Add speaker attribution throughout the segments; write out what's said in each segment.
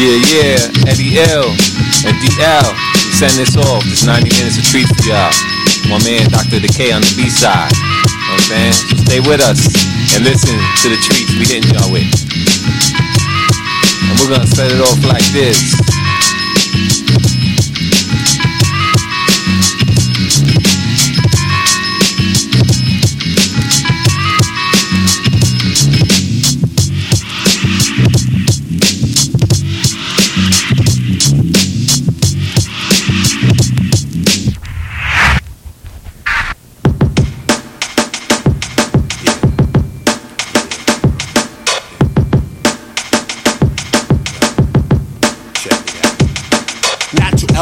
Speaker 1: Yeah, yeah, Eddie Ill DL. We send this off. It's 90 minutes of treats for y'all. My man, Dr. Dekay on the B side. You know what I'm saying? So stay with us and listen to the treats we hitting y'all with. And we're gonna set it off like this.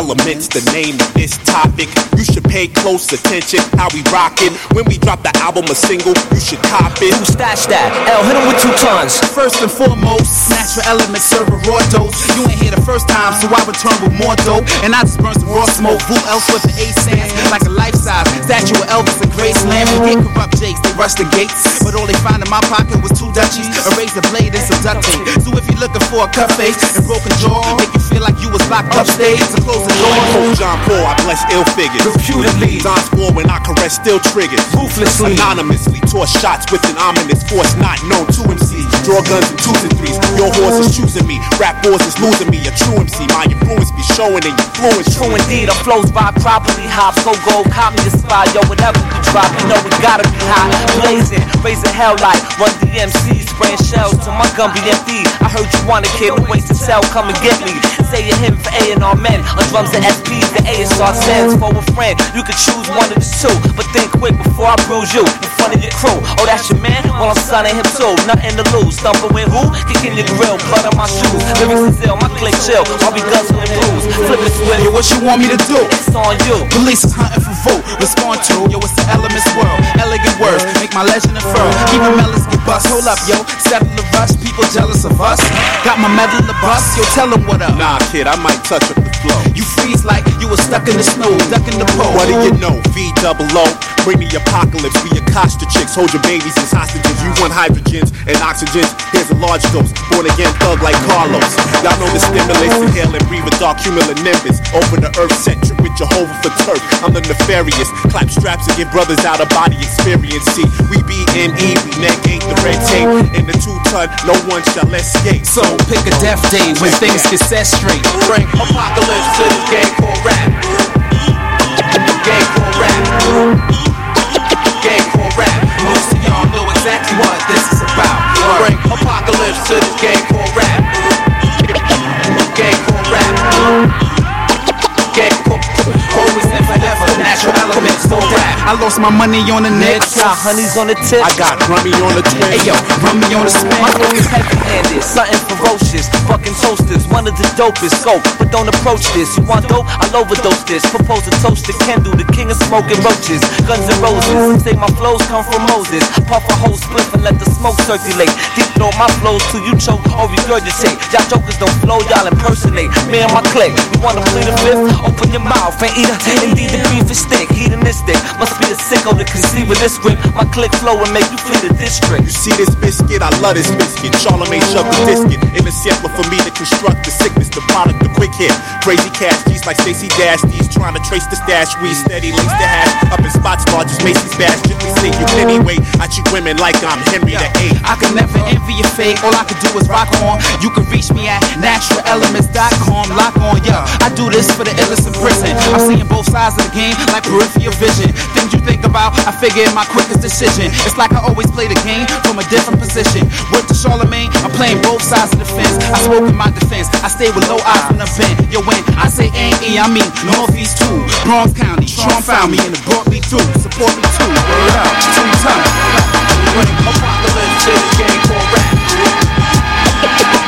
Speaker 2: Elements, the name of this topic. You should pay close attention how we rockin'. When we drop the album a single, you should cop it.
Speaker 3: Who stash that? L, hit him with two tons.
Speaker 4: First and foremost, natural elements serve a raw dose. You ain't here the first time, so I return with more dope. And I just burn some raw smoke. Who else with the A sands? Like a life size statue of Elvis and Graceland. Forget corrupt jakes, they rush the gates. But all they find in my pocket was two Dutchies, a razor blade, and some duct tape. So if you're looking for a cut face and broken jaw, make you feel like you was locked upstage, so close the door.
Speaker 2: John Paul, I bless ill figures.
Speaker 4: Reputedly.
Speaker 2: Don Spore when I caress still triggers.
Speaker 4: Ruthlessly.
Speaker 2: Anonymously toss shots with an ominous force not known to MCs. Draw guns in twos and threes. Your horse is choosing me. Rap wars is losing me. A true MC. My influence be showing in your fluence.
Speaker 3: True indeed, our flows vibe properly. Hop, so go, cop me a spy, yo, whatever you drop, you know we gotta be hot. Blazing, raising hell like run DMC, spraying shells to my gun be empty. I heard you want a kid, no ways to sell, come and get me. Say a hymn for A and R men, on drums and SPs, the ASR stands for a friend. You can choose one of the two, but think quick before I bruise you in front of your crew. Oh, that's your man? Well, I'm signing him too, nothing to lose. Stumping with who? Kicking your grill, blood on my shoes. Lyrics is ill, my click chill, I'll be guzzling blues. Flip it switch.
Speaker 4: Yo, what you want me to do?
Speaker 3: It's on you.
Speaker 4: Police is hunting for vote. Respond to, yo, it's the elements world. Elegant words, make my legend unfurl. Even melons get bust. Hold up, yo, settle the rush. People jealous of us. Got my medal in the bus. Yo, tell them what up.
Speaker 2: Nah, kid, I might touch up the flow.
Speaker 4: You freeze like you were stuck in the snow, ducking the pole.
Speaker 2: What do you know? V double O. Bring the apocalypse. We accost the chicks. Hold your babies as hostages. You want hydrogens and oxygens. Here's a large dose. Born again thug like Carlos. Y'all know the stimulus. Inhale and breathe a dark cumulonimbus. Over the earth, centric with Jehovah for turf. I'm the nefarious. Clap straps and get brothers out of body experience. See, we be NE. We negate the red tape. In the two ton, no one shall escape.
Speaker 4: So pick a death day when things get set straight.
Speaker 2: Bring apocalypse to this game called rap. Game to game. Game
Speaker 4: I lost my money on the net.
Speaker 3: Got honeys on the tip.
Speaker 2: I got rummy on the twin.
Speaker 4: Hey yo, run me on the spin.
Speaker 3: My flow is heavy-handed, something ferocious. Fucking toasters, one of the dopest. Go, but don't approach this. You want dope? I'll overdose this. Propose a toast to Kendall, the king of smoking roaches. Guns and roses. Say my flows come from Moses. Puff a whole spliff and let the smoke circulate. Deep throw my flows till you choke or regurgitate. Y'all jokers don't flow, y'all impersonate. Me and my clique, you wanna plead the fifth? Open your mouth and eat a. Indeed, the beef is thick. Hedonistic. Must be a sicko to conceive of this grip. My click flow and make you flee the district.
Speaker 2: You see this biscuit? I love this biscuit. Charlemagne shoved the disket in the sampler for me to construct the sickness, the product, the quick hit. Crazy cash these like Stacy Dash D's trying to trace the stash. We steady links the hash up in spots as Macy's bash. Gently see you anyway. I treat women like I'm Henry the Eighth.
Speaker 4: I can never envy your fate. All I can do is rock on. You can reach me at naturaelements.com. Lock on, yeah. I do this for the illest in prison. I'm seeing both sides of the game like peripheral vision. Things you think about, I figure my quickest decision. It's like I always play the game from a different position. With the Charlemagne, I'm playing both sides of the fence. I spoke in my defense. I stay with low eyes when I'm. Yo, when I say A, I mean Northeast 2, Bronx County. Sean found me and it brought me through. Support me too. Word two times.
Speaker 2: Apocalypse this game called rap.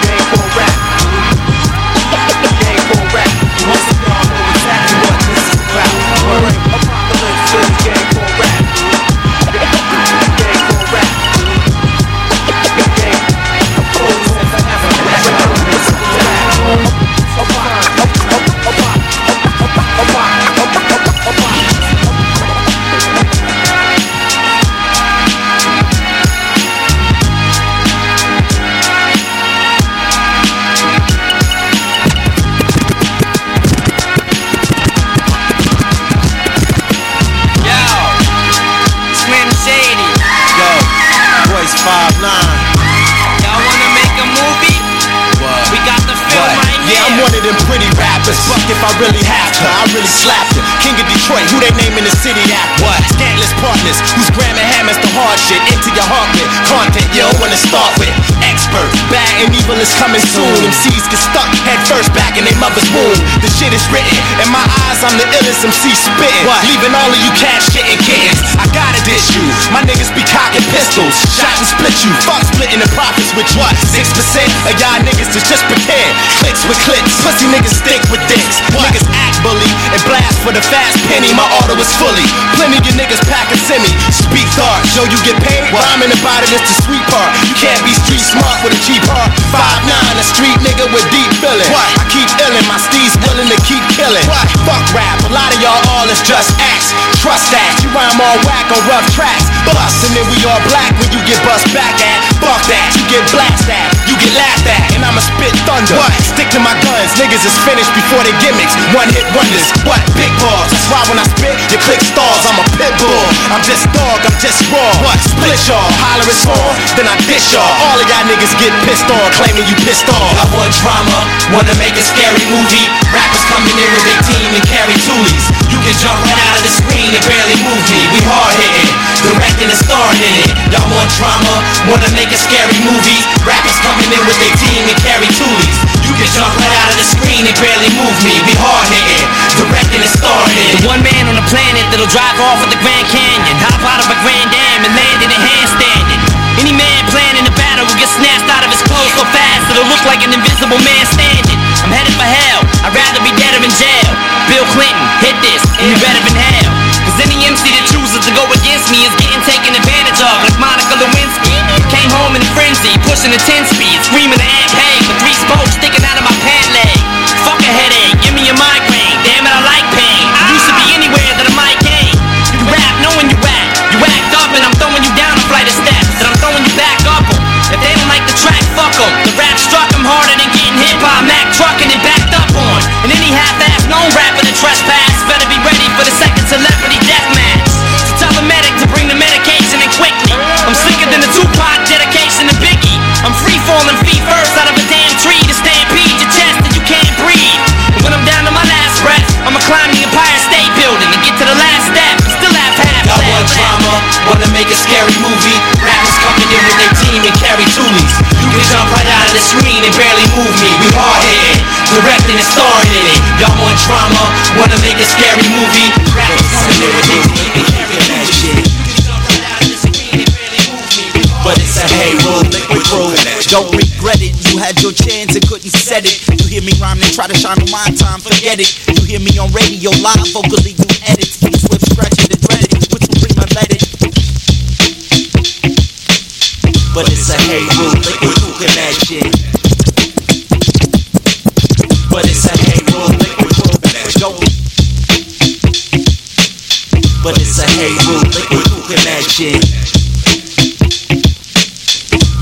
Speaker 2: Game called rap. Game called rap.
Speaker 4: Of y'all know exactly what this is about.
Speaker 5: Just fuck if I really have to. I really slapped her. King of Detroit, who they name in the city at? What? Scantless partners, who's grammar hammers the hard shit into your heart with content you don't wanna start with. Expert, bad and evil is coming soon. MCs get stuck head first back in their mother's womb. The shit is written. In my eyes, I'm the illest MC spitting. What? Leaving all of you cash shitting kittens. I gotta dish you. My niggas be cocking pistols. Shot and split you. Fuck splitting the profits with what? 6% of y'all niggas is just pretend. Clicks with clicks. Pussy niggas stick with dicks. What? Niggas act bully and blast for the fast penny. My auto is fully. Plenty of niggas pack packing semi. Speak thought. Show you get paid. Rhyming about it, it's the sweet part. You can't be street smart with a cheap heart. Five nine, a street nigga with deep feeling. What? I keep illin', my steez willing to keep killing. What? Fuck rap, a lot of y'all all is just acts. Trust that, you rhyme all whack on rough tracks. Bust, and then we all black when you get bust back at. Fuck that, you get blasted at, you get laughed at, and I'ma spit thunder. What? Stick to my guns, niggas is finished before they gimmicks. One hit wonders. What? Big balls. That's why when I spit, your click stalls. I'm a pit bull. I'm just dog, I'm just raw. What? Split y'all, holler it's on, then I dish y'all. All of y'all niggas get pissed on, claiming you pissed off. I want drama, wanna make a scary movie. Rappers coming in with their team and carry toolies. You can jump right out of the screen and barely move me. We hard hitting, directing and starring in it. Y'all want drama, wanna make a scary movie. Rappers coming in with their team and carry toolies. You can jump right out of the screen and barely move me. We hard hitting, directing and starring in.
Speaker 6: The one man on the planet that'll drive off at the Grand Canyon, hop out of a Grand Dam and land in a handstanding. Any man planning a battle will get snatched out of his clothes so fast it'll look like an invisible man standing. I'm headed for hell, I'd rather be dead or in jail. Bill Clinton, hit this, and you better than hell. Cause any MC that pushing a 10 speed, screaming to falling feet first out of a damn tree to stampede your chest and you can't breathe. And when I'm down to my last breath, I'ma climb the Empire State Building and get to the last step. and Still have half
Speaker 5: Y'all want
Speaker 6: left.
Speaker 5: drama, wanna make a scary movie. Rappers coming in with their team and carry toolies. You can jump right out of the screen and barely move me. We hard hitting, directing and starring in it. Y'all want drama, wanna make a scary movie. Rappers coming in with their team and carry that shit. You can jump right out of the screen and barely move me. But it's a hey rule, liquid rule.
Speaker 7: Don't regret it. You had your chance and couldn't set it. You hear me rhyme and try to shine on my time, forget it. You hear me on radio live, vocally you edit. Swift, scratch it and dread it. With supreme, I let it.
Speaker 5: But it's a hey rule, liquid can that shit. But it's a hey rule, liquid cooking Don't. But it's a hey rule, liquid cooking that shit.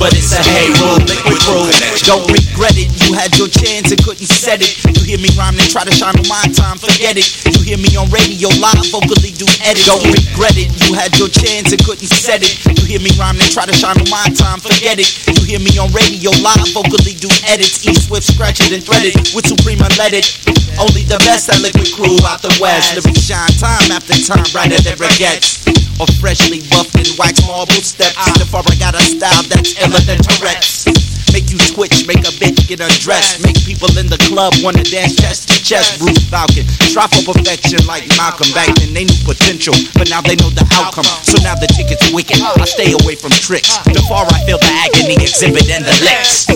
Speaker 5: But it's a hey rule, liquid cooking
Speaker 7: Don't regret it. You had your chance and couldn't set it. You hear me rhyme and try to shine on my time, forget it. You hear me on radio live, vocally do edit. Don't regret it. You had your chance and couldn't set it. You hear me rhyme and try to shine on my time, forget it. You hear me on radio live, vocally do edits. East Swift, scratch it and thread it. With Supreme, it. Only the best that liquid crew out the west. Lyrics shine time after time, right brighter than baguettes. Or freshly buffed and wax marble steps. The far I got a style that's iller than Tourette's. Make you twitch, make a bitch get undressed. Make people in the club wanna dance chest to chest. Bruce Falcon, strive for perfection like Malcolm. Back then they knew potential, but now they know the outcome. So now the ticket's wicked. I stay away from tricks. The far I feel the agony exhibit and the licks.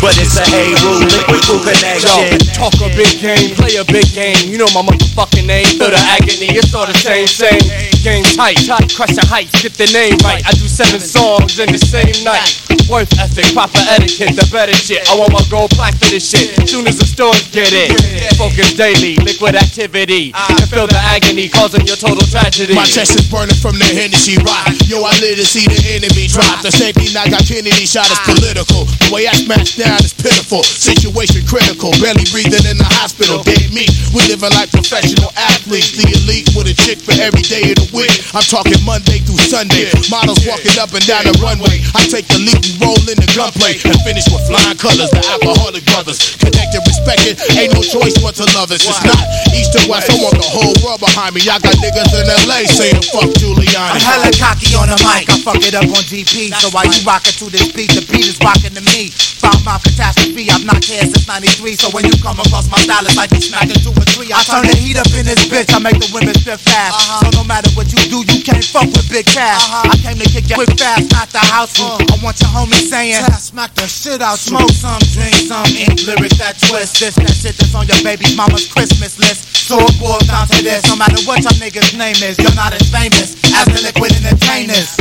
Speaker 7: But it's a hey rule, liquid cool
Speaker 8: Yo,
Speaker 7: connection.
Speaker 8: talk a big game, play a big game. You know my motherfucking name. Feel the agony, it's all the same, same. Game tight, tight, crushing heights, get the name right. I do seven songs in the same night. Worth ethic, proper etiquette, the better shit. I want my gold plaque for this shit. Soon as the stores get it. Focus daily, liquid activity. And feel the agony causing your total tragedy.
Speaker 9: My chest is burning from the Hennessy rock. Yo, I live to see the enemy drop. The same thing I got Kennedy shot is ah. political. The way I smash down is pitiful. Situation critical, barely breathing in the hospital. Dead me, we living like professional athletes. The elite with a chick for every day of the week. I'm talking Monday through Sunday. Models walking up and down the runway. I take the lead and roll in the gunplay and finish with flying colors. The alcoholic brothers, connected, respected. Ain't no choice but to love us. It's not east or west. I want the whole world behind me. I got niggas in LA saying fuck Giuliani.
Speaker 10: I'm hella cocky on the mic. I fuck it up on DP. So while you rockin' to this beat, the beat is rockin' to me. Found my catastrophe. I've not cared since 93. So when you come across my style, it's like you smacking two or three. I turn the heat up in this bitch. I make the women spit fast. Uh-huh. So no matter what you do, you can't fuck with big cash. Uh-huh. I came to kick your quick fast, not the house rule. Uh. I want your homies saying, smack the shit out, smoke some, drink some, ink lyrics that twist. This that shit that's on your baby mama's Christmas list. So it boils down to this. No matter what your nigga's name is, you're not as famous as the liquid entertainers.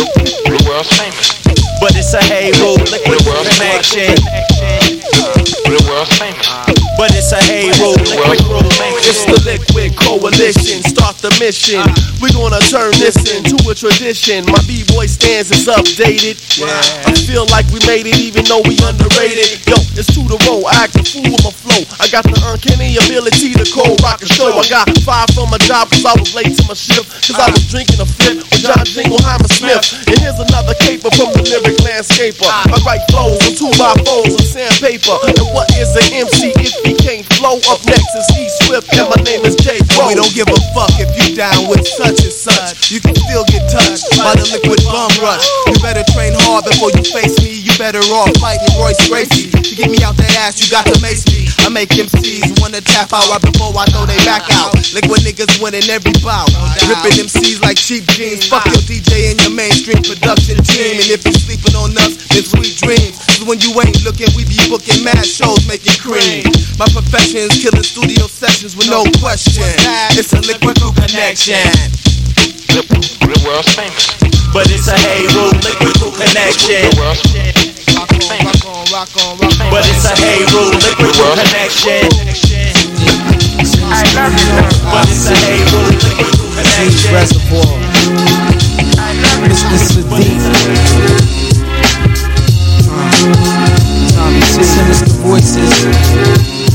Speaker 11: The world's famous.
Speaker 7: But it's a hey rule, liquid connection.
Speaker 11: The world's famous.
Speaker 7: But it's a hey rule, liquid
Speaker 12: It's the liquid coalition. Start the mission. We're gonna turn this into a tradition. My b-boy stance is updated. I feel like we made it even though we underrated. Yo, it's to the roll. I act a fool with my flow. I got the uncanny ability to cold rock a show. I got five from my job cause I was late to my shift. Cause I was drinking a fifth with John Jingleheimer Smith. And here's another caper from the lyric landscaper. I write flows on two by fours and sandpaper. And what is an MC if he can't flow? Up next is E Swift and my name is J.
Speaker 10: We don't give a fuck if you down with such and such. You can still get touched by the liquid bum rush. You better train hard before you face me. You better off fighting Royce Gracie. To get me out that ass, you got to mace me. I make MCs wanna tap out right before I throw they back out. Liquid niggas winning every bout. Ripping MCs like cheap jeans. Fuck your DJ and your mainstream production team. And if you sleeping on us, then sweet dreams. Cause when you ain't looking, we be booking mad shows making cream. My profession is killing studio sessions with no question. It's a liquid crew connection.
Speaker 11: The, the world's famous.
Speaker 7: But it's a hey rule, liquid connection.
Speaker 11: The world's famous.
Speaker 7: But it's a hey rule, liquid crew connection. But it's a hey rule, liquid connection.
Speaker 13: Reservoir. Mr. Sadiq. Tommy T. Sinister voices.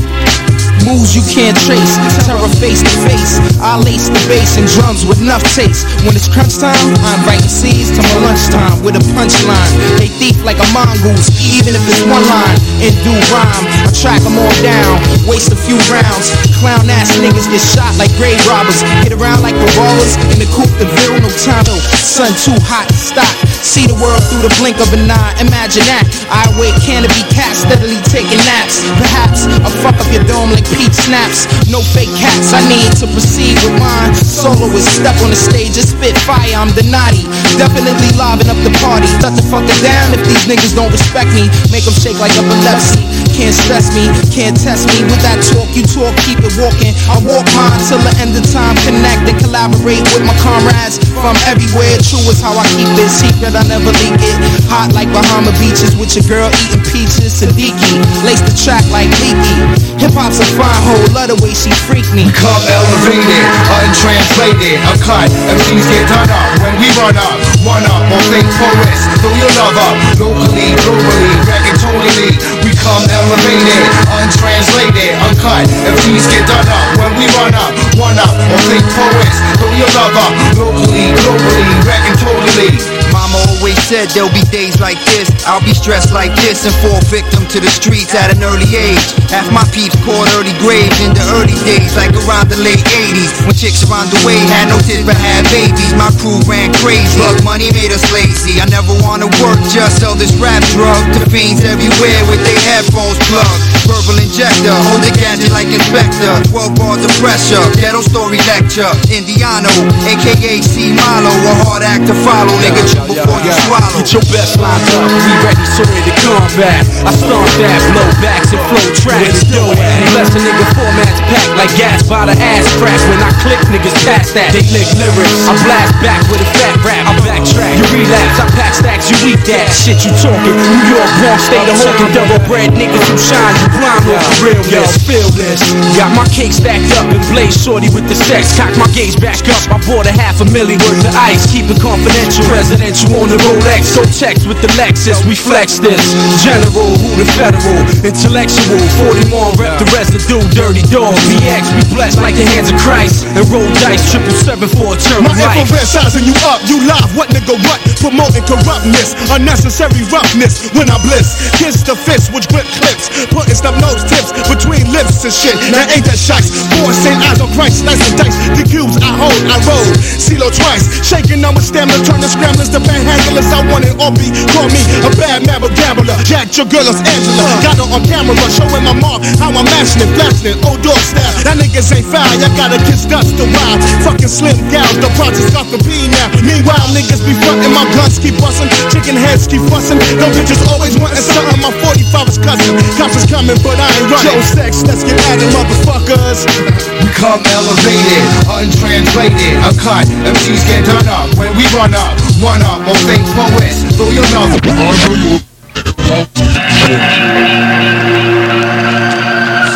Speaker 13: Moves you can't trace, terror face to face. I lace the bass and drums with enough taste. When it's crunch time, I'm writing C's till my lunchtime with a punchline. They thief like a mongoose, even if it's one line. And do rhyme, I track them all down, waste a few rounds. Clown ass niggas get shot like grave robbers. Hit around like revolvers in the coupe de ville, no time. No, sun too hot to stop. See the world through the blink of an eye. Imagine that. I wait canopy cats steadily taking naps. Perhaps I fuck up your dome like peach snaps. No fake cats. I need to proceed with mine. Solo is step on the stage and spit fire. I'm the naughty. Definitely liven up the party. Shut the fucker down if these niggas don't respect me. Make them shake like epilepsy. Can't stress me, can't test me. With that talk, you talk, keep it walking. I walk mine till the end of time. Connect and collaborate with my comrades from everywhere. True is how I keep it secret. I never leak it. Hot like Bahama beaches with your girl eating peaches. Siddiqui, lace the track like leaky. Hip hop's a fine hoe, love the way she freak me.
Speaker 14: Come elevated, untranslated, uncut. MCs get done up when we run up. One up on fake poets, throw your love up. Locally, globally, bragging totally. We come elevated, untranslated, uncut. MCs get done up when we run up. One up on fake poets, throw your love up. Locally, globally, bragging totally.
Speaker 15: Mama always said there'll be days like this. I'll be stressed like this and fall victim to the streets at an early age. Half my peeps caught early graves in the early days, like around the late 80s. When chicks around the way had no tits but had babies. My crew ran crazy. Money made us lazy. I never wanna work, just sell this rap drug to fiends everywhere with their headphones plugged. Verbal injector, hold the gadget like inspector. 12 bars of pressure, ghetto story lecture. Indiano, aka C Malo, a hard act to follow, nigga. Chew before you swallow.
Speaker 16: Get your best lined up, we ready, to combat. I stomp that, blow backs and flow tracks. Yo, bless a nigga formats packed like gas by the ass crack. When I click, niggas pass that. They lick lyrics. I blast back with a fat rap. I backtrack. You
Speaker 13: relapse. I pack stacks, you eat that shit you talking. New York, Bronx, state of Hawking, double bread niggas who shine. You blind off the real, yo, feel this. Got my cake stacked up and blaze shorty with the sex. Cock my gauge back up. I bought a half a milli worth of ice. Keep it confidential, residential on the Rolex. So text with the Lexus, we flex this. General, who the federal, intellectual. 40 more rep the residue, dirty dog. BX, we blessed like the hands of Christ. And roll dice, triple seven for a term
Speaker 17: My
Speaker 13: life.
Speaker 17: infrared sizing you up, you live, what nigga what? Promoting corruptness, unnecessary roughness when I bliss. Kiss the fist with grip clips, putting snub nose tips between lips and shit. Now ain't that shice? Four St. Eyes on Christ, and dice. The cubes I hold, I roll. CeeLo twice, shaking on with stamina, turning scramblers to panhandlers. I want it all be, call me a bad mabble gambler. Jack your girl is Angela, got her on camera, showing my mark, how I'm mashing it, flashing it, old dog style. That niggas ain't foul, y'all gotta kiss dust the wild. Fucking slim gals, the project's got the P now. Meanwhile, niggas be frontin', my guns keep bustin', chicken heads keep bustin'. Them bitches always wantin' something, my 45 is cussing. Cops is coming, but I ain't running. Joe sex, let's get at it, motherfuckers.
Speaker 14: We come elevated, untranslated, a cut. MCs get done up when we run up. One up on fake poets, throw your love.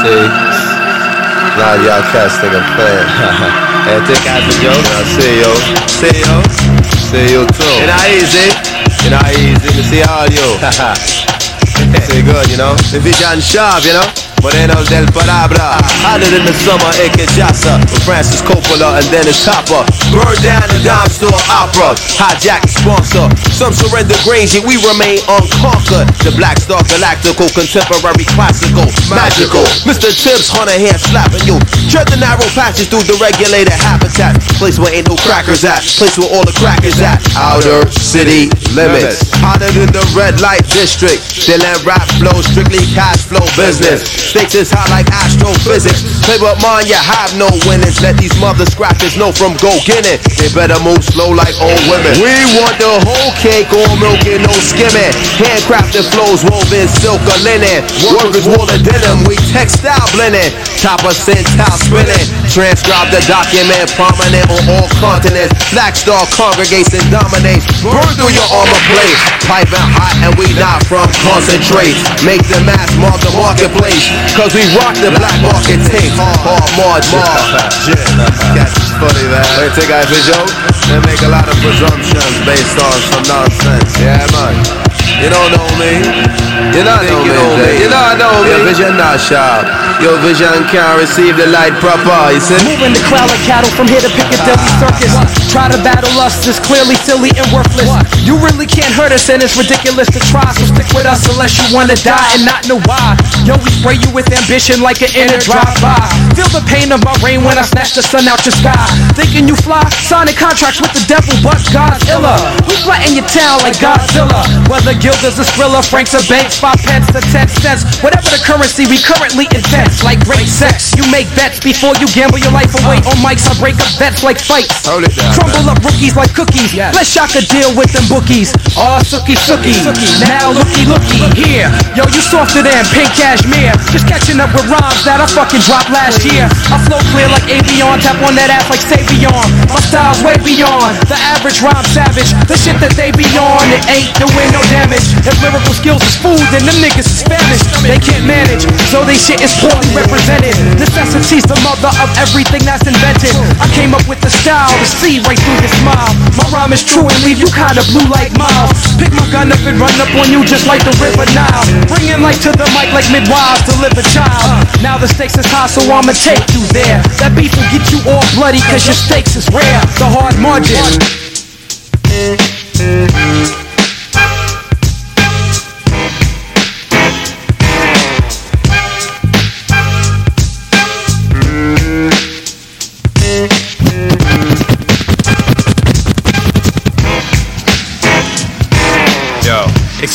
Speaker 18: See, nah, y'all cats think I'm playing. and think I for yo. I see yo, see yo, see you too. And I easy, and I easy to see all you. See good, you know. The vision sharp, you know. Moreno del Palabra, hotter than the summer in Kinshasa with Francis Coppola and Dennis Hopper. Burn down the dime store opera, hijack sponsor. Some surrender Granger, we remain unconquered. The Black Star Galactical, contemporary classical, magical. Mr. Tibbs, Hunter hand slapping you. Tread the narrow passages through the regulated habitat. Place where ain't no crackers at, place where all the crackers at. Outer city limits. Hotter than the red light district. Still in rap flow, strictly cash flow business. Stakes is high like astrophysics. Play with mine, you have no winnings. Let these mother scratchers know from go get it. They better move slow like old women. We want the whole cake, all milk and no skimming. Handcrafted flows woven silk or linen. Workers wool and denim, we textile blending. Top of centile spinning. Transcribe the document, prominent on all continents. Black Star congregates and dominates. Burn through your armor plate. Piping hot and we not from concentrate. Make the mass mark the marketplace. Cause we rock the black market tape. Hard margin. That's funny, man. They take out the joke. They make a lot of presumptions based on some nonsense. Yeah, man. You don't know me. You not know me. Jay. You not know me. Your vision not sharp. Your vision can't receive the light proper. You see?
Speaker 16: Moving the crowd like cattle from here to Piccadilly Circus. Try to battle us is clearly silly and worthless. You really can't hurt us, and it's ridiculous to try. So stick with us unless you wanna die and not know why. Yo, we spray you with ambition like an inner drive-by. Feel the pain of my rain when I snatch the sun out your sky. Thinking you fly, signing contracts with the devil, but God's iller. We flatten your town like Godzilla. Whether Gilda's a thriller, Frank's a banks, five pence to ten cents. Whatever the currency, we currently invest. Like great sex, you make bets before you gamble your life away. On mics, I break up bets like fights.
Speaker 18: Hold it down,
Speaker 16: Crumble up rookies like cookies. Let's shock a deal with them bookies. Oh, sookie sookie. Now looky looky here. Yo, you softer than pink cashmere. Just catching up with rhymes that I fucking dropped last year. I flow clear like Avion, tap on that ass like Savion. My style's way beyond the average rhyme savage. The shit that they be on, it ain't doing no damage. If lyrical skills is food, then them niggas is famished. They can't manage, so they shit is poorly represented. Necessity's the mother of everything that's invented. I came up with the style to see right through your smile. My rhyme is true and leave you kinda blue like miles. Pick my gun up and run up on you just like the river Nile. Bringing light to the mic like midwives deliver child. Now the stakes is high, so I'ma take you there. That beef will get you all bloody, cause your stakes is rare. The hard margin.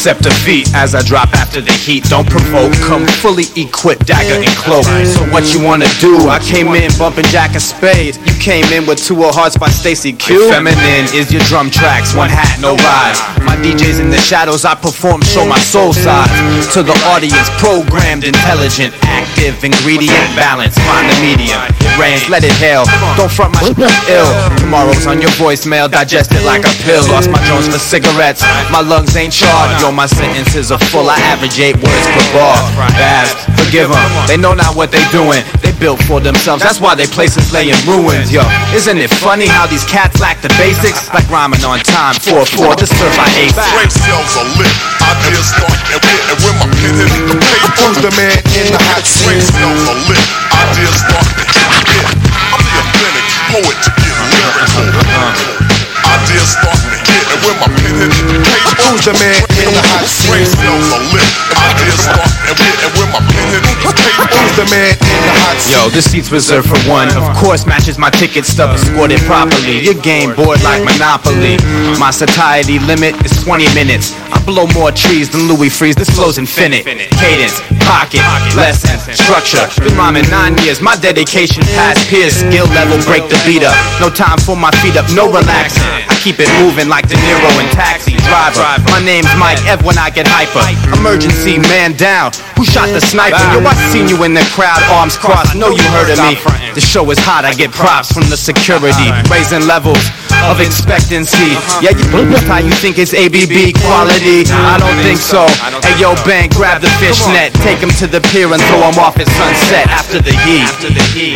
Speaker 19: Yo,
Speaker 20: except defeat as I drop after the heat. Don't provoke, come fully equipped, dagger and cloak. So what you wanna do? I came in bumping Jack of Spades. You came in with two of hearts by Stacey Q. Feminine is your drum tracks, one hat, no rise. My DJs in the shadows, I perform, show my soul side to the audience. Programmed, intelligent, active, ingredient balance. Find the medium. It rains, let it hail. Don't front my ill. Tomorrow's on your voicemail, digest it like a pill. Lost my Jones for cigarettes. My lungs ain't charged. Yo, my sentences are full. I average eight words per bar. Bad, forgive them. They know not what they doing. They built for themselves. That's why they places lay in ruins. Yo, isn't it funny how these cats lack the basics? Like rhyming on time. 4-4, this serve by 8
Speaker 21: Brain cells are lit. Ideas start and when, and when my pen hit the paper.
Speaker 14: Who's the man in the hot
Speaker 21: Brain
Speaker 14: seat?
Speaker 21: cells are lit. Ideas start to hit the hit. I'm the authentic poet to get lyrical. Ideas start to hit and when my pen hit the paper.
Speaker 14: Who's the man in the hot
Speaker 21: Brain
Speaker 14: seat?
Speaker 21: cells are lit. Ideas start and when, and when my pen hit the paper.
Speaker 14: Who's the man
Speaker 20: Yo, this seat's reserved for one. Of course, matches my ticket stub is scored properly. Your game board like Monopoly. My satiety limit is 20 minutes. Blow more trees than Louis Freeze. This flow's infinite. Cadence, pocket, lessons, structure. Been rhyming nine years. My dedication past peers. Skill level, break the beat up. No time for my feet up, no relaxing. I keep it moving like De Niro in Taxi Driver. My name's Mike Ev when I get hyper. Emergency man down. Who shot the sniper? Yo, I seen you in the crowd, arms crossed. Know you heard of me. The show is hot. I get props from the security, raising levels of expectancy. Uh-huh. Yeah, you that's how you think it's ABB quality? I don't think so. Hey, yo, bank, grab the fishnet, take him to the pier and throw him off at sunset after the heat. After the heat.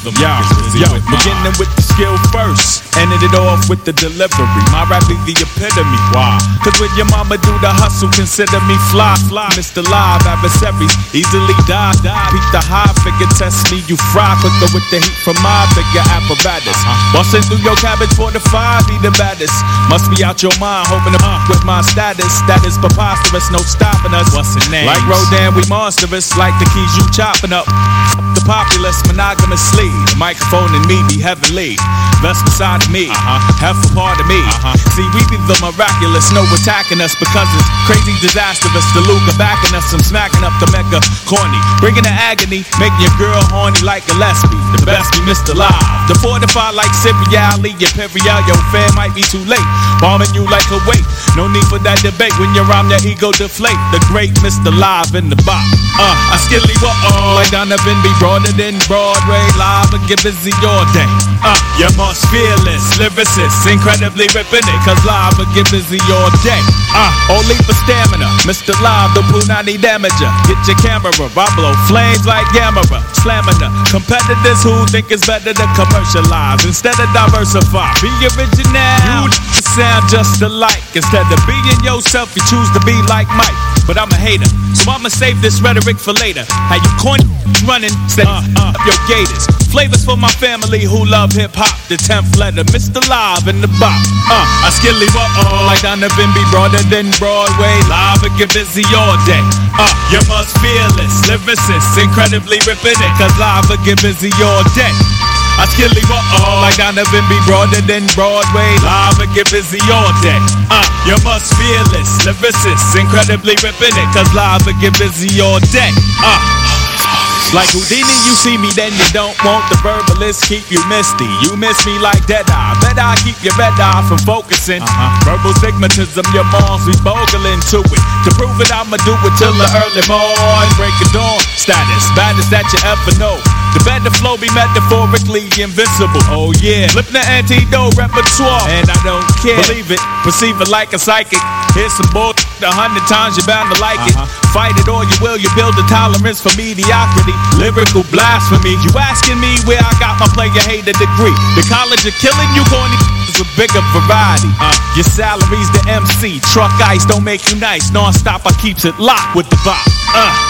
Speaker 22: comes to yo, yo, beginning with the skill first, ending it off with the delivery. My rap be the epitome. Why? Cause when your mama do the hustle, consider me fly, fly. Mr. Live adversaries easily die, die. Beat the high figure, test me, you fry quicker with the heat from my bigger apparatus. Uh-huh. Busting through your cabbage for the five, be the baddest. Must be out your mind, hoping to fuck with my status. That is preposterous, no stopping us. What's the name? Like Rodan, we monstrous, like the keys you chopping up. The populace The microphone and me be heavenly. That's beside me. Uh-huh. Half a part of me. Uh-huh. See, we be the miraculous. No attacking us because it's crazy disastrous. The Luga backing us. I'm smacking up the mecca corny. Bringing the agony. Making your girl horny like a lesbian. The best be Mr. Live. The fortified like Siriali. Imperial. Your fan might be too late. Bombing you like a weight. No need for that debate when you're on that ego deflate. The great Mr. Live in the box. Uh, I skilly what uh, like Donovan be broader than Broadway. Live and get busy all day. Uh, you're most fearless, lyricist, incredibly ripping it. Cause live and get busy all day. Uh, only for stamina. Mr. Live, the Punani damager. Get your camera, I blow flames like Gamera. Slamming competitors who think it's better to commercialize instead of diversify. Be original. You sound just alike. Instead of being yourself, you choose to be like Mike. But I'm a hater, so I'ma save this rhetoric for later. How you corny running, set uh, uh, up your gators. Flavors for my family who love hip hop. The 10th letter, Mr. Live in the box. Uh, I skilly what oh, like Donovan be broader than Broadway. Live and get busy all day. Uh, you must fearless, lyricist, incredibly ripping it. Cause live and get busy all day. I skilly what oh, like Donovan be broader than Broadway. Live and get busy all day. Uh, you must fearless, lyricist, incredibly ripping it. Cause live and get busy all day. Uh, like Houdini, you see me, then you don't want the verbalist keep you misty. You miss me like dead eye. Bet I keep your red eye from focusing. Verbal stigmatism, your moms be bogling to it. To prove it, I'ma do it till the early morning. Break it dawn. Status, baddest that you ever know. The better flow be metaphorically invincible. Oh yeah, flip the antidote repertoire, and I don't care. Believe it, perceive it like a psychic. Here's some bull. a hundred times, you're bound to like it. Fight it or you will, you build a tolerance for mediocrity. Lyrical blasphemy. You asking me where I got my player hater degree? The college of killing you, corny with bigger variety. Uh, your salary's the MC. Truck ice don't make you nice. Non-stop, I keeps it locked with the vibe. Uh.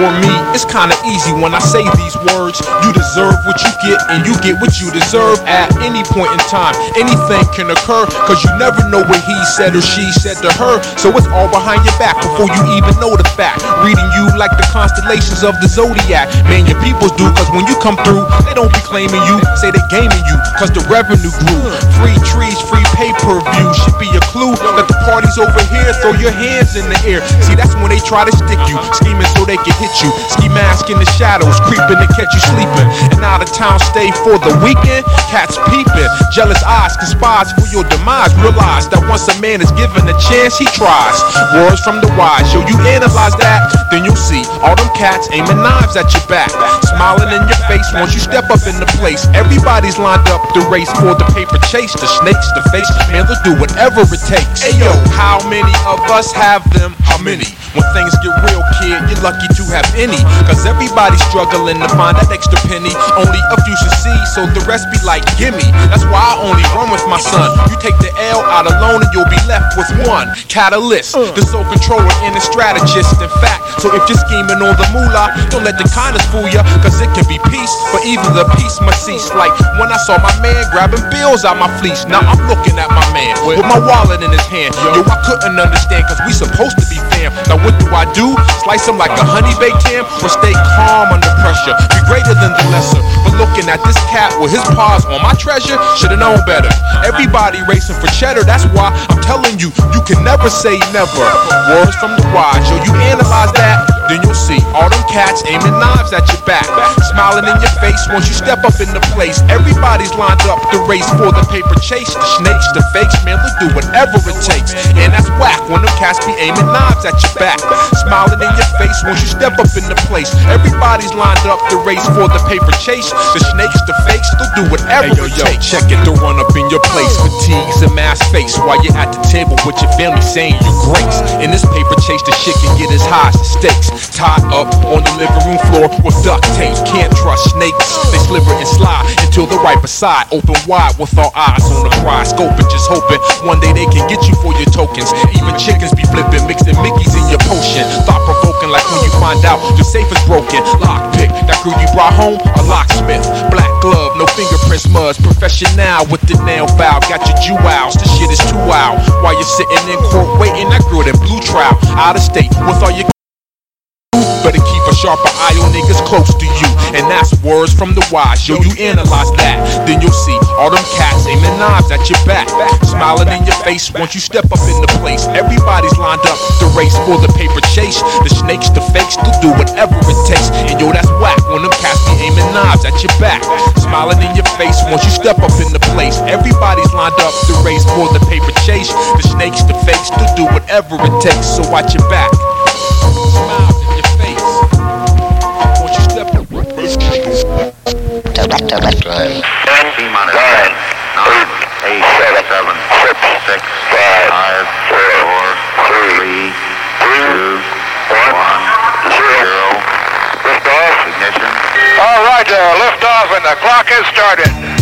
Speaker 23: For me, it's kinda easy when I say these words. You deserve what you get, and you get what you deserve at any point in time. Anything can occur, cause you never know what he said or she said to her. So it's all behind your back before you even know the fact. Reading you like the constellations of the zodiac. Man, your peoples do, cause when you come through, they don't be claiming you. Say they gaming you, cause the revenue grew. Free trees, free pay per view should be a clue that the party's over here. Throw your hands in the air. See, that's when they try to stick you, scheming so they can hit you. Ski mask in the shadows, creeping to catch you sleeping. And out of town stay for the weekend. Cats peeping, jealous eyes conspires for your demise. Realize that once a man is given a chance, he tries. Words from the wise, yo, you analyze that, then you'll see all them cats aiming knives at your back, smiling in your face once you step up in the place. Everybody's lined up the race for the paper chase, the snakes, the face. Man, they'll do whatever it takes. Hey yo, how many of us have them? How many? When things get real, kid, you're lucky to have any. Cause everybody's struggling to find that extra penny. Only a few should see, so the rest be like, gimme. That's why I only run with my son. You take the L out alone and you'll be left with one. Catalyst, uh. the sole controller and the strategist. In fact, so if you're scheming on the moolah, don't let the kindness fool ya. Cause it can be peace, but even the peace must cease. Like when I saw my man grabbing bills out my fleece. Now I'm looking at my man with my wallet in his hand. Yo, I couldn't understand cause we supposed to be fam. Now what do I do? Slice him like a honey baked ham or stay calm under pressure? Be greater than the lesser. But looking at this cat with his paws on my treasure, should've known better. Everybody racing for cheddar, that's why I'm telling you, you can never say never. Words from the wise, yo, you analyze that, then you'll see all them cats aiming knives at your back. Smiling in your face once you step up in the place. Everybody's lined up to race for the paper chase. The snakes, the fakes, man, they'll do whatever it takes. And that's whack when them cats be aiming knives at your back. Smiling in your face once you step up in the place. Everybody's lined up to race for the paper chase. The snakes, the fakes, they'll do whatever it takes. Check it to run up in your place. Fatigues and mass face while you're at the table with your family saying you grace. In this paper chase, the shit can get as high as the stakes. Tied up on the living room floor with duct tape. Can't trust snakes. They sliver and slide until the right beside. Open wide with all eyes on the prize. Scoping, just hoping one day they can get you for your tokens. Even chickens be flipping, mixing Mickeys in your potion. Thought provoking like when you find out your safe is broken. Lockpick, that girl you brought home, a locksmith. Black glove, no fingerprints, muds. Professional with the nail file. Got your jewels, this shit is too wild. While you're sitting in court waiting, that girl that blue trial. Out of state with all your Better keep a sharper eye on niggas close to you. And that's words from the wise. Yo, you analyze that. Then you'll see all them cats aiming knives at your back. Smiling in your face once you step up in the place. Everybody's lined up to race for the paper chase. The snakes, the fakes, they'll do whatever it takes. And yo, that's whack when them cats be aiming knives at your back. Smiling in your face once you step up in the place. Everybody's lined up to race for the paper chase. The snakes, the fakes, they'll do whatever it takes. So watch your back.
Speaker 24: Drive. T minus ten, nine, eight, seven, six, six, five, four, three, two, one, zero. Lift off. Ignition. All right, uh, lift off, and the clock has started.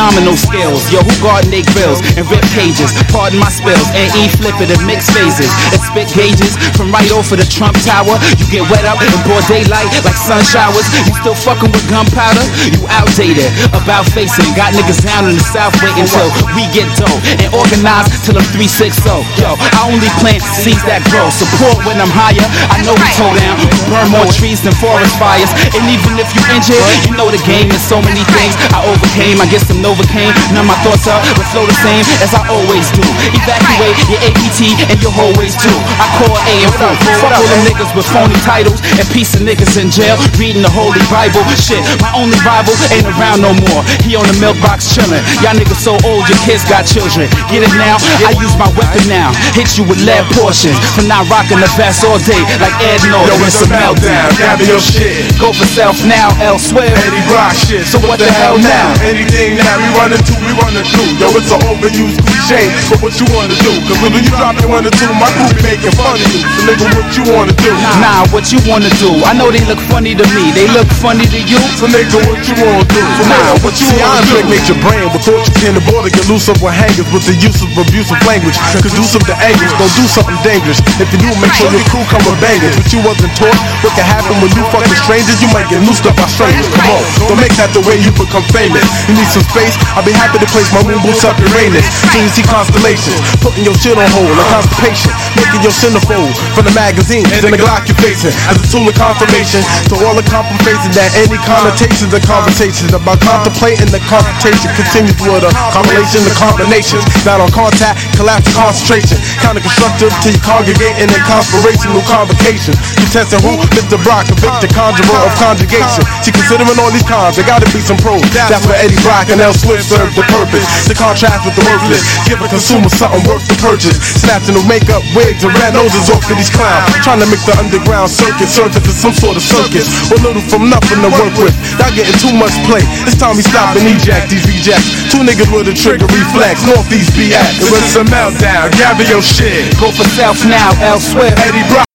Speaker 4: Phenomenal skills. Yo, who guard Nick Bills and rip pages? Pardon my spills and E flip it in mixed phases. And spit gauges from right off of the Trump Tower. You get wet up in broad daylight like sun showers. You still fucking with gunpowder? You outdated. About facing. Got niggas down in the south waiting till we get dope and organized till I'm 360. Yo, I only plant seeds that grow. Support when I'm higher. I know we toe down. We burn more trees than forest fires. And even if you injured, you know the game is so many things I overcame. I get some Novocaine. Overcame, none of my thoughts are but flow the same as I always do. Evacuate your APT and your whole ways too. I call A and. Fuck all them niggas with phony titles and piece of niggas in jail reading the Holy Bible. Shit, my only rival ain't around no more. He on the milk box chillin'. Y'all niggas so old, your kids got children. Get it now? I use my weapon now. Hit you with lead portions for not rocking the vest all day like Ed Norton.
Speaker 25: Yo, it's a meltdown. Gather your shit.
Speaker 4: Go for self now, elsewhere.
Speaker 25: Eddie Rock shit.
Speaker 4: So what the hell now?
Speaker 25: Anything now we running to, we running through. Yo, it's an overused cliche. But what you wanna do? Cause when you drop it one or two, my crew be making fun of you. So nigga, what you wanna do?
Speaker 4: Nah, what you wanna do? I know they look funny to me. They look funny to you.
Speaker 25: So nigga, what you wanna do? So
Speaker 4: Nah, what you
Speaker 25: See,
Speaker 4: wanna do?
Speaker 25: impregnate your brain with you can the border get loose up with hangers with the use of abusive language. Conducive to angers, don't do something dangerous. If you do, make sure your crew come with bangers. But you wasn't taught what can happen when you fuck with strangers. You might get loosed up by strangers. Come on, don't make that the way you become famous. You need some space. I'll be happy to place my moon boots up in. Till you see constellations, putting your shit on hold, like constipation, making your centerfold from the magazine and the Glock you're facing as a tool of confirmation to all the complications that any connotations and conversations about contemplating the confrontation continues with a combination of combinations, not on contact, collapse concentration, counter constructive to your congregating and conspirational convocations. You testing who? Mr. Brock, a Victor conjurer of conjugation. See, considering all these cons, there gotta be some pros. That's where Eddie Brock and L. Swift serve the purpose. To contrast with the worthless, give a consumer something worth the purchase. Snatching the makeup, wigs, and red noses off of these clowns. Trying to make the underground circuit serve into some sort of circus. With little from nothing to work with. Y'all getting too much play. It's time we stop and eject these rejects. Two niggas with a trigger reflex. Northeast BX. It was a meltdown. Gather your shit.
Speaker 4: Go for self now, elsewhere.
Speaker 25: Eddie Brock.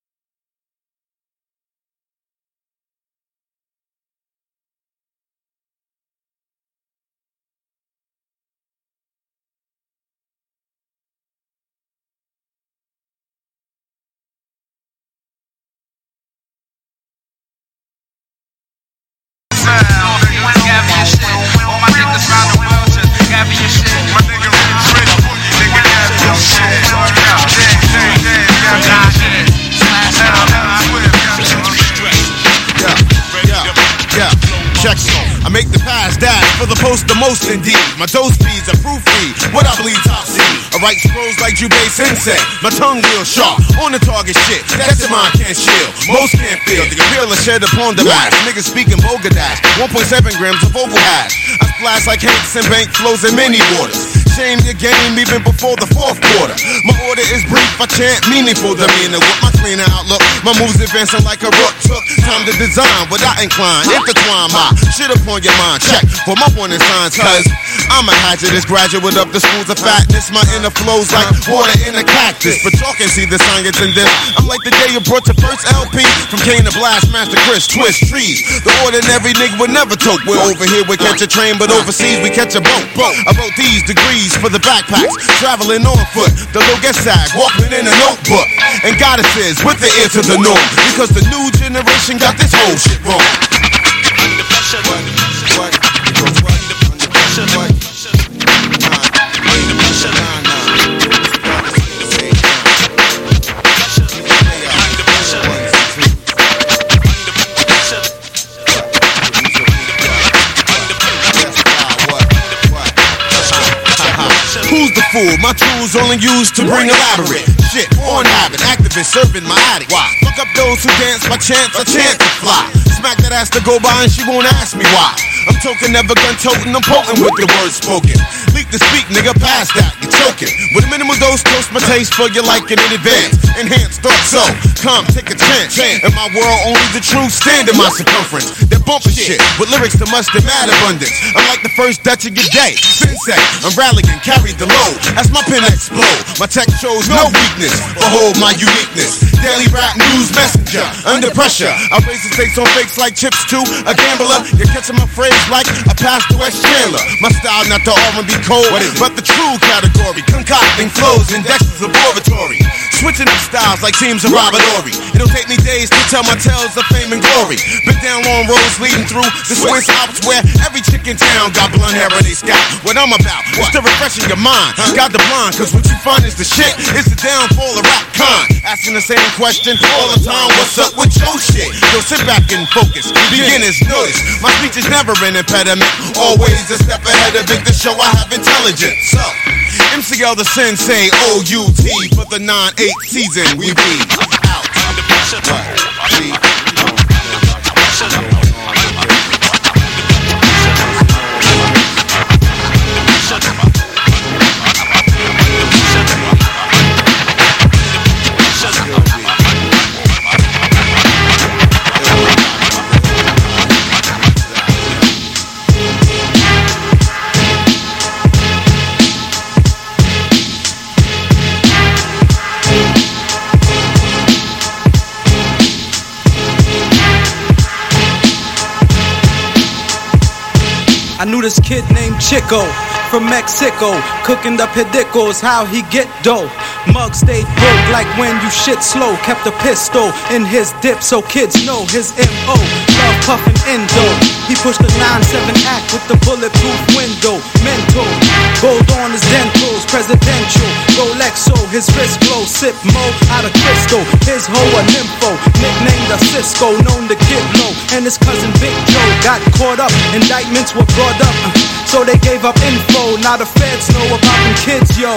Speaker 26: Most indeed. My toe speeds are proof free. What I bleed top seed. I write scrolls like Jubei Sensei. My tongue real sharp on the target shit. That's your mind can't chill. Most can't feel the appeal shed upon the mass. Niggas speaking vulgar dash. 1.7 grams of vocal hash. I splash like Hanks and Bank flows in many waters. Shame your game even before the fourth quarter. My order is brief, I chant meaningful demeanor with my cleaner outlook. My moves advancing like a rook took time to design what I incline. Intertwine my shit upon your mind. Check for my warning signs, cause I'm a hazardous graduate of the schools of fatness. My inner flows like water in a cactus. But can see the science in this. I'm like the day you brought your first LP from Kane to Blast, Master Chris, Twist, Trees. The ordinary nigga would never toke. We're over here, we catch a train, but overseas we catch a boat. I wrote these degrees for the backpacks, traveling on foot. The low get sag, walking in a notebook. And goddesses with the ear to the north. Because the new generation got this whole shit wrong. Who's the fool? My tools only used to bring elaborate shit on habit. Activist serving my addict. Why? Fuck up those who dance by chance, a chance to fly. Smack that ass to go by and she won't ask me why. I'm token, never gun toting, I'm potent with the words spoken. Leak to speak, nigga, pass that, you're choking. With a minimal dose, toast my taste for your liking in advance. enhance thought. So, come, take a chance. In my world, only the truth stand in my circumference. That bumpin' shit with lyrics that must mad abundance. I'm like the first Dutch of your day. Sensei, I'm rallying, carry the load. As my pen explode, my tech shows no weakness. Behold my uniqueness. Daily rap news messenger. Under pressure, I raise the stakes on fakes like chips to a gambler. You're catching my phrase like a Pastor West Chandler. My style not the R&B code, but the true category. Concocting flows in Dexter's laboratory. Switching up styles like teams of Robert Horry. It'll take me days to tell my tales of fame and glory. Been down long roads leading through the Swiss Alps where every chick in town got blonde hair and they scalp. What I'm about is to refreshing your mind. Got the blind, cause what you find is the shit. It's the downfall of rap con. Asking the same question all the time. What's up with your shit? So sit back and focus. Beginners notice. My speech is never an impediment. Always a step ahead of it to show I have intelligence. So, MCL the Sensei, OUT for the 9-8 season. We be out.
Speaker 16: I knew this kid named Chico from Mexico, cooking the pedicos, how he get dough. Mug stayed broke like when you shit slow. Kept a pistol in his dip so kids know his M.O. Love puffin' endo. He pushed the 9-7 act with the bulletproof window. Mental, gold on his dentals, presidential. Rolexo, his wrist glow. Sip mo out of crystal. His hoe a nympho, nicknamed a Cisco, known to get low. And his cousin Big Joe got caught up. Indictments were brought up. uh, So they gave up info, now the feds know about them kids, yo.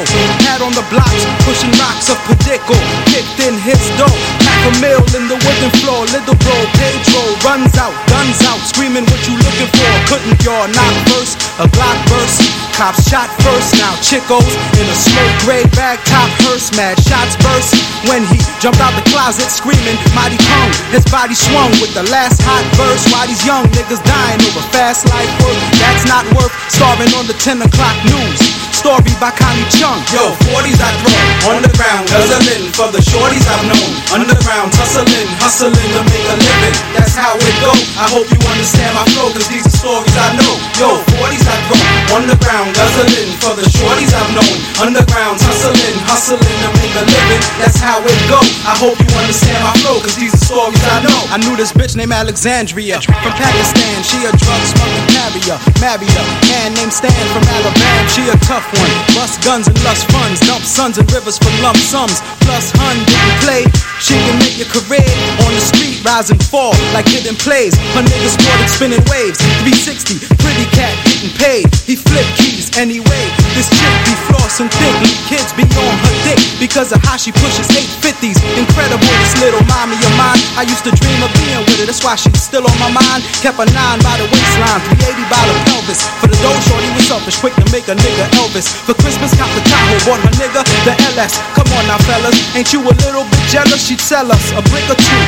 Speaker 16: Had on the blocks, pushing rocks up Padico, kicked in his dough. Half a mil in the wooden floor, little bro, Pedro runs out, guns out, screaming what you looking for. Couldn't y'all not first? A block burst, cops shot first. Now Chico's in a smoke gray bag top hearse, mad shots burst when he jumped out the closet screaming, mighty tongue. His body swung with the last hot verse. Why these young niggas dying over fast life work? That's not worth starving on the 10 o'clock news. Story by Connie Chung.
Speaker 4: Yo, 40s I throw on the ground, guzzling for the shorties I've known. Underground, hustling, hustling to make a living. That's how it go. I hope you understand my flow, cause these are stories I know. Yo, 40s I throw on the ground, guzzling for the shorties I've known. Underground, hustling, hustling to make a living. That's how it go. I hope you understand my flow, cause these are stories I know.
Speaker 16: I knew this bitch named Alexandria from Pakistan. She a drug smuggling carrier. Married a man named Stan from Alabama. She a tough one. Bust guns and lust funds. Dump sons and rivers for lump sums. Plus hun didn't play. She can make your career on the street, rise and fall like hidden plays. Her niggas sported spinning waves. 360, pretty cat getting paid. He flip keys anyway. This chick be flossing thickly. Kids be on her dick because of how she pushes 850s. Incredible, this little mommy of mine. I used to dream of being with her. That's why she's still on my mind. Kept a nine by the waistline, 380 by the pelvis. For the dough, shorty was selfish, quick to make a nigga Elvis. For Christmas, got the bought her nigga the LS. Come on now, fellas, ain't you a little bit jealous? She'd sell us a brick or two.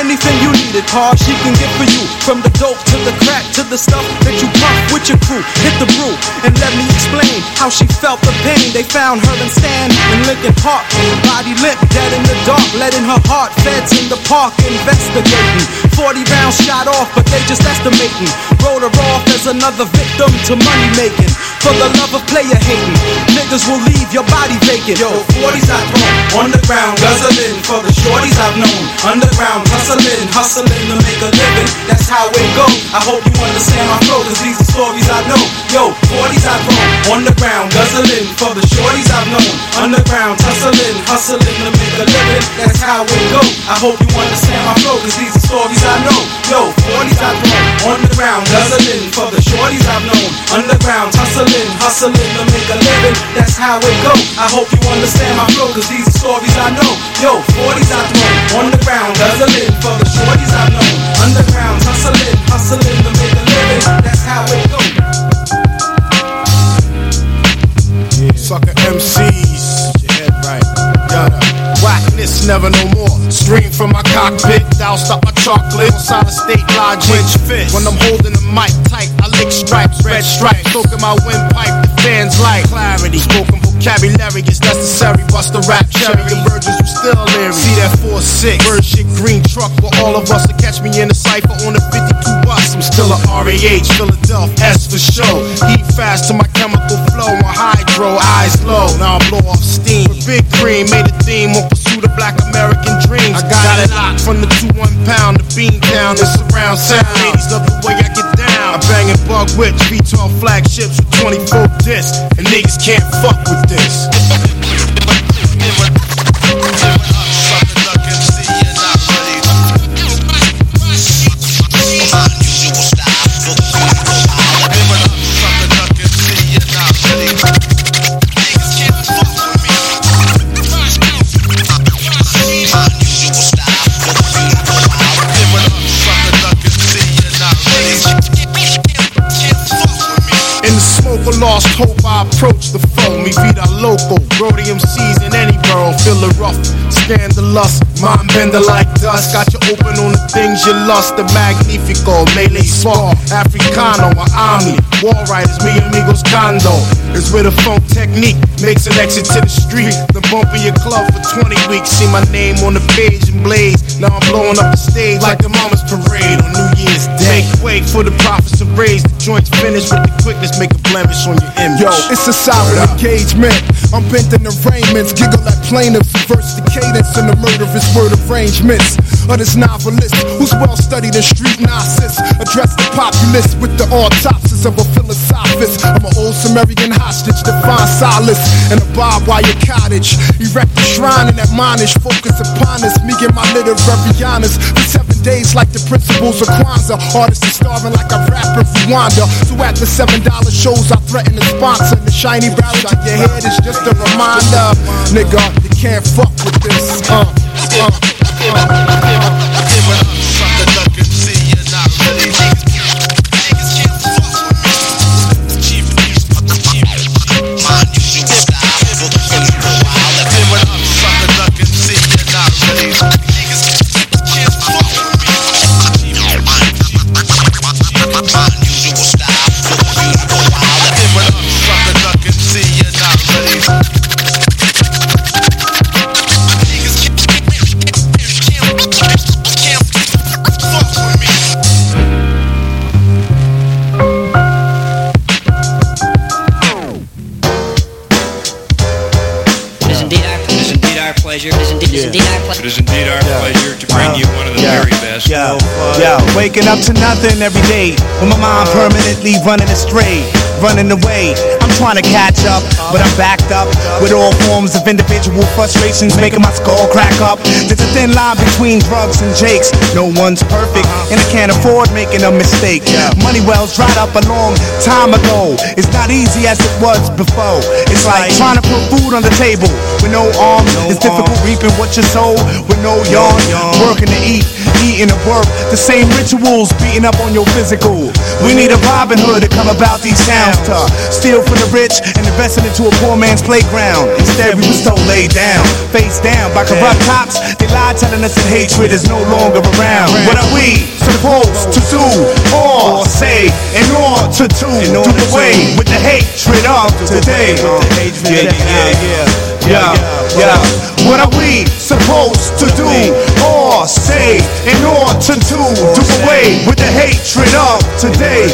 Speaker 16: Anything you needed, pa, she can get for you. From the dope to the crack to the stuff that you puff with your crew. Hit the brew and let me explain how she felt the pain. They found her and Stan in Lincoln Park. Body limp, dead in the dark, letting her heart feds in the park investigating. 40 rounds shot off, but they just estimating. Wrote her off as another victim to money making. For the love of player hating, niggas will leave your body vacant.
Speaker 4: Yo, 40s I throw on the ground, guzzling for the shorties I've known. Underground, hustling, hustling to make a living. That's how it go. I hope you understand my flow, cause these are stories I know. Yo, 40s I throw on the ground, guzzling for the shorties I've known. Underground, hustling, hustling to make a living. That's how it go. I hope you understand my flow, cause these are stories I know. Yo, 40s I throw on the ground, guzzling for the shorties I've known. Underground, hustling, hustling hustling to make a living. That's how it go. I hope you understand my flow, cause these are stories I know. Yo, 40s I throw on the ground, guzzling for the shorties I've known. Underground, hustling, hustling to make a living. That's how it go.
Speaker 9: Sucker Whackness, never no more. Stream from my cockpit,
Speaker 17: thou stop my chocolate. On solid state logic. Winch fist. When I'm holding the mic tight, I lick stripes, red stripes. Smoking my windpipe, the fans like clarity. Spoken vocabulary is necessary. Bust the rap cherry. The virgins are still leery. See that 4-6. Bird shit green truck for all of us to catch me in the cypher on the 52 I'm still a RAH, Philadelphia, S for show. Heat fast to my chemical flow on hydro, eyes low. Now I blow off steam. But Big Cream made a theme on pursuit of black American dreams. I got, it locked from the 2 1 pound, the bean town, the surround sound. Ladies love the way I get down. I'm banging bug whips, V12 flagships with 24 discs. And niggas can't fuck with this. hope, I approach the phone. Me vida loco, Brody MCs in any borough. Feel it rough, scandalous, mind bender like dust. Got you open on the things you lost. The magnifico, melee spar, Africano, or Omni. War riders, me amigos condo. Is where the funk technique makes an exit to the street. The bump in your club for 20 weeks. See my name on the page and blaze. Now I'm blowing up the stage like the Mummers parade on New Year's Day. Make way for the prophets to raise. The joints finished with the quickness, make a blemish on your image.
Speaker 12: Yo, it's a solid engagement. I'm bent in arraignments, giggle at plaintiffs, reverse the cadence in the murderous word arrangements of this novelist who's well studied in street nonsense. Address the populace with the autopsies of a philosophist. I'm an old Sumerian hostage to find solace in a barbed wire cottage. Erect a shrine and admonish, focus upon us. Me and my literary honors days like the principles of Kwanzaa. Artists are starving like I rap in Rwanda. So at the seven dollar shows, I threaten to sponsor. The shiny barrel on your head is just a reminder, nigga. You can't fuck with this. Uh, uh,
Speaker 27: It
Speaker 28: Yo, waking up to nothing every day. With my mind permanently running astray, running away. I'm trying to catch up, but I'm backed up with all forms of individual frustrations, making my skull crack up. There's a thin line between drugs and jakes. No one's perfect, and I can't afford making a mistake. Money wells dried up a long time ago. It's not easy as it was before. It's like trying to put food on the table with no arms. It's difficult reaping what you sow with no yarn. Working to eat, eating to work. The same rituals beating up on your physical. We need a Robin Hood to come about these sounds to steal from the rich and invest it into a poor man's playground. Instead, we was told lay down, face down by corrupt cops. They lie telling us that hatred is no longer around. What are we supposed to do or say in order to do away with the hatred of today? Yeah, yeah, yeah. Yeah, yeah. What are we supposed to do or say in order to do away with the hatred of today?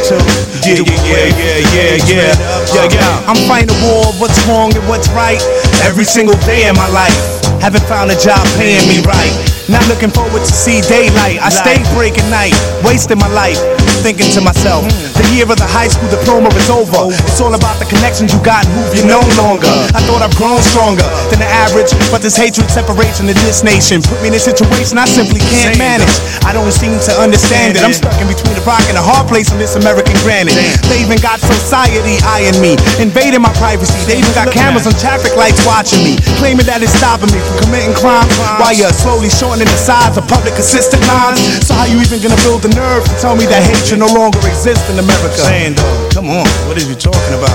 Speaker 28: Yeah, yeah, yeah, yeah, yeah, yeah, yeah. yeah. I'm fighting a war of what's wrong and what's right every single day in my life. Haven't found a job paying me right. Not looking forward to see daylight. I stay breaking night, wasting my life, thinking to myself, the year of the high school diploma is over. It's all about the connections you got and who you no longer. I thought I've grown stronger than the average, but this hatred, separation in this nation put me in a situation I simply can't manage. I don't seem to understand it. I'm stuck in between a rock and a hard place on this American granite. They even got society eyeing me, invading my privacy. They even got cameras on traffic lights watching me, claiming that it's stopping me from committing crime while you're slowly shortening the size of public assistant lines. So how you even gonna build the nerve to tell me that hatred no longer exists in America?
Speaker 29: Saying though, come on, what are you talking about?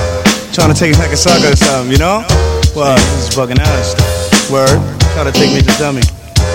Speaker 29: Trying to take it like a sucker or something, you know? Well, this is bugging stuff. Word, to take me to dummy.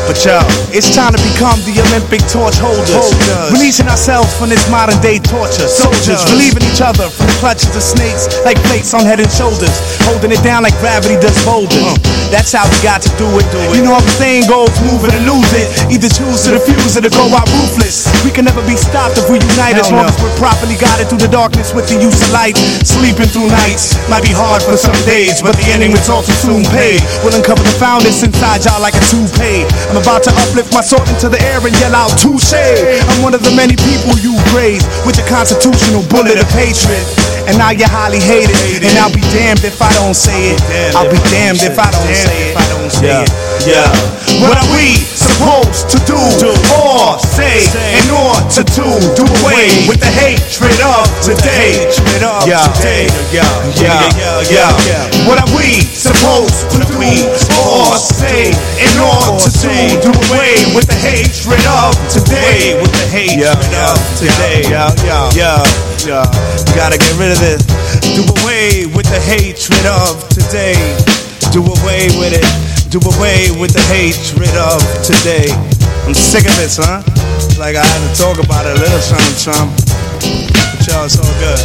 Speaker 28: But yo, it's time to become the Olympic torch holders.
Speaker 17: Holders.
Speaker 28: Releasing ourselves from this modern day torture. Soldiers,
Speaker 17: Soldiers.
Speaker 28: relieving each other from the clutches of snakes like plates on head and shoulders. Holding it down like gravity does boulders. Uh. That's how we got to do it. You know how the saying goes, move it or lose it. Either choose to defuse it or go out ruthless. We can never be stopped if we unite as
Speaker 17: Hell
Speaker 28: long
Speaker 17: no.
Speaker 28: as we're properly guided through the darkness with the use of light. Sleeping through nights might be hard for some days, but the ending results will soon pay. We'll uncover the foundness inside y'all like a toupee. I'm about to uplift my sword into the air and yell out touche. I'm one of the many people you raised with your constitutional bullet of hatred. And now you're highly hated, and I'll be damned if I don't say it. I'll be damned if I don't say it. Yeah, yeah. What are we supposed to do or say in order to do do away with the hatred of today? Yeah, yeah, yeah, yeah, yeah. What are we supposed to do or say in order to do do away with the hatred of today? With the hatred of today? Yeah, yeah, yeah, yeah. Gotta get rid of this. Do away with the hatred of today. Do away with it. Do away with the hatred of today. I'm sick of this, huh? Like I had to talk about it a little something, something. But y'all, it's all good.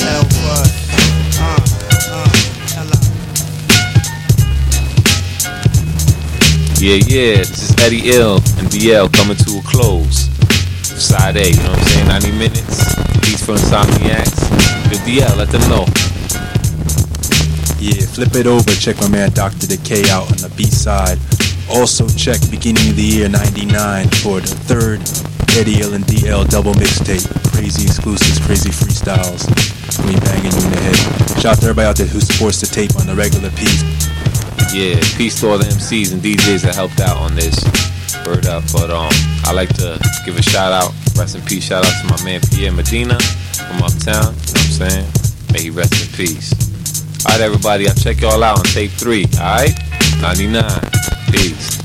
Speaker 28: Hell, fuck.
Speaker 1: Uh, uh, yeah, yeah, this is Eddie Ill and DL coming to a close. Side A, you know what I'm saying? 90 minutes. Beats for Insomniacs. Good DL, let them know.
Speaker 30: Yeah, flip it over. Check my man Dr. Dekay out on the B side. Also check beginning of the year '99 for the third Eddie Ill and DL double mixtape. Crazy exclusives, crazy freestyles. We banging you in the head. Shout out to everybody out there who supports the tape on the regular piece.
Speaker 1: Yeah, peace to all the MCs and DJs that helped out on this. Word up, but um, I like to give a shout out, rest in peace, shout out to my man Pierre Medina from Uptown. You know what I'm saying? May he rest in peace. All right, everybody, I'll check y'all out on tape three. All right, 99. Peace.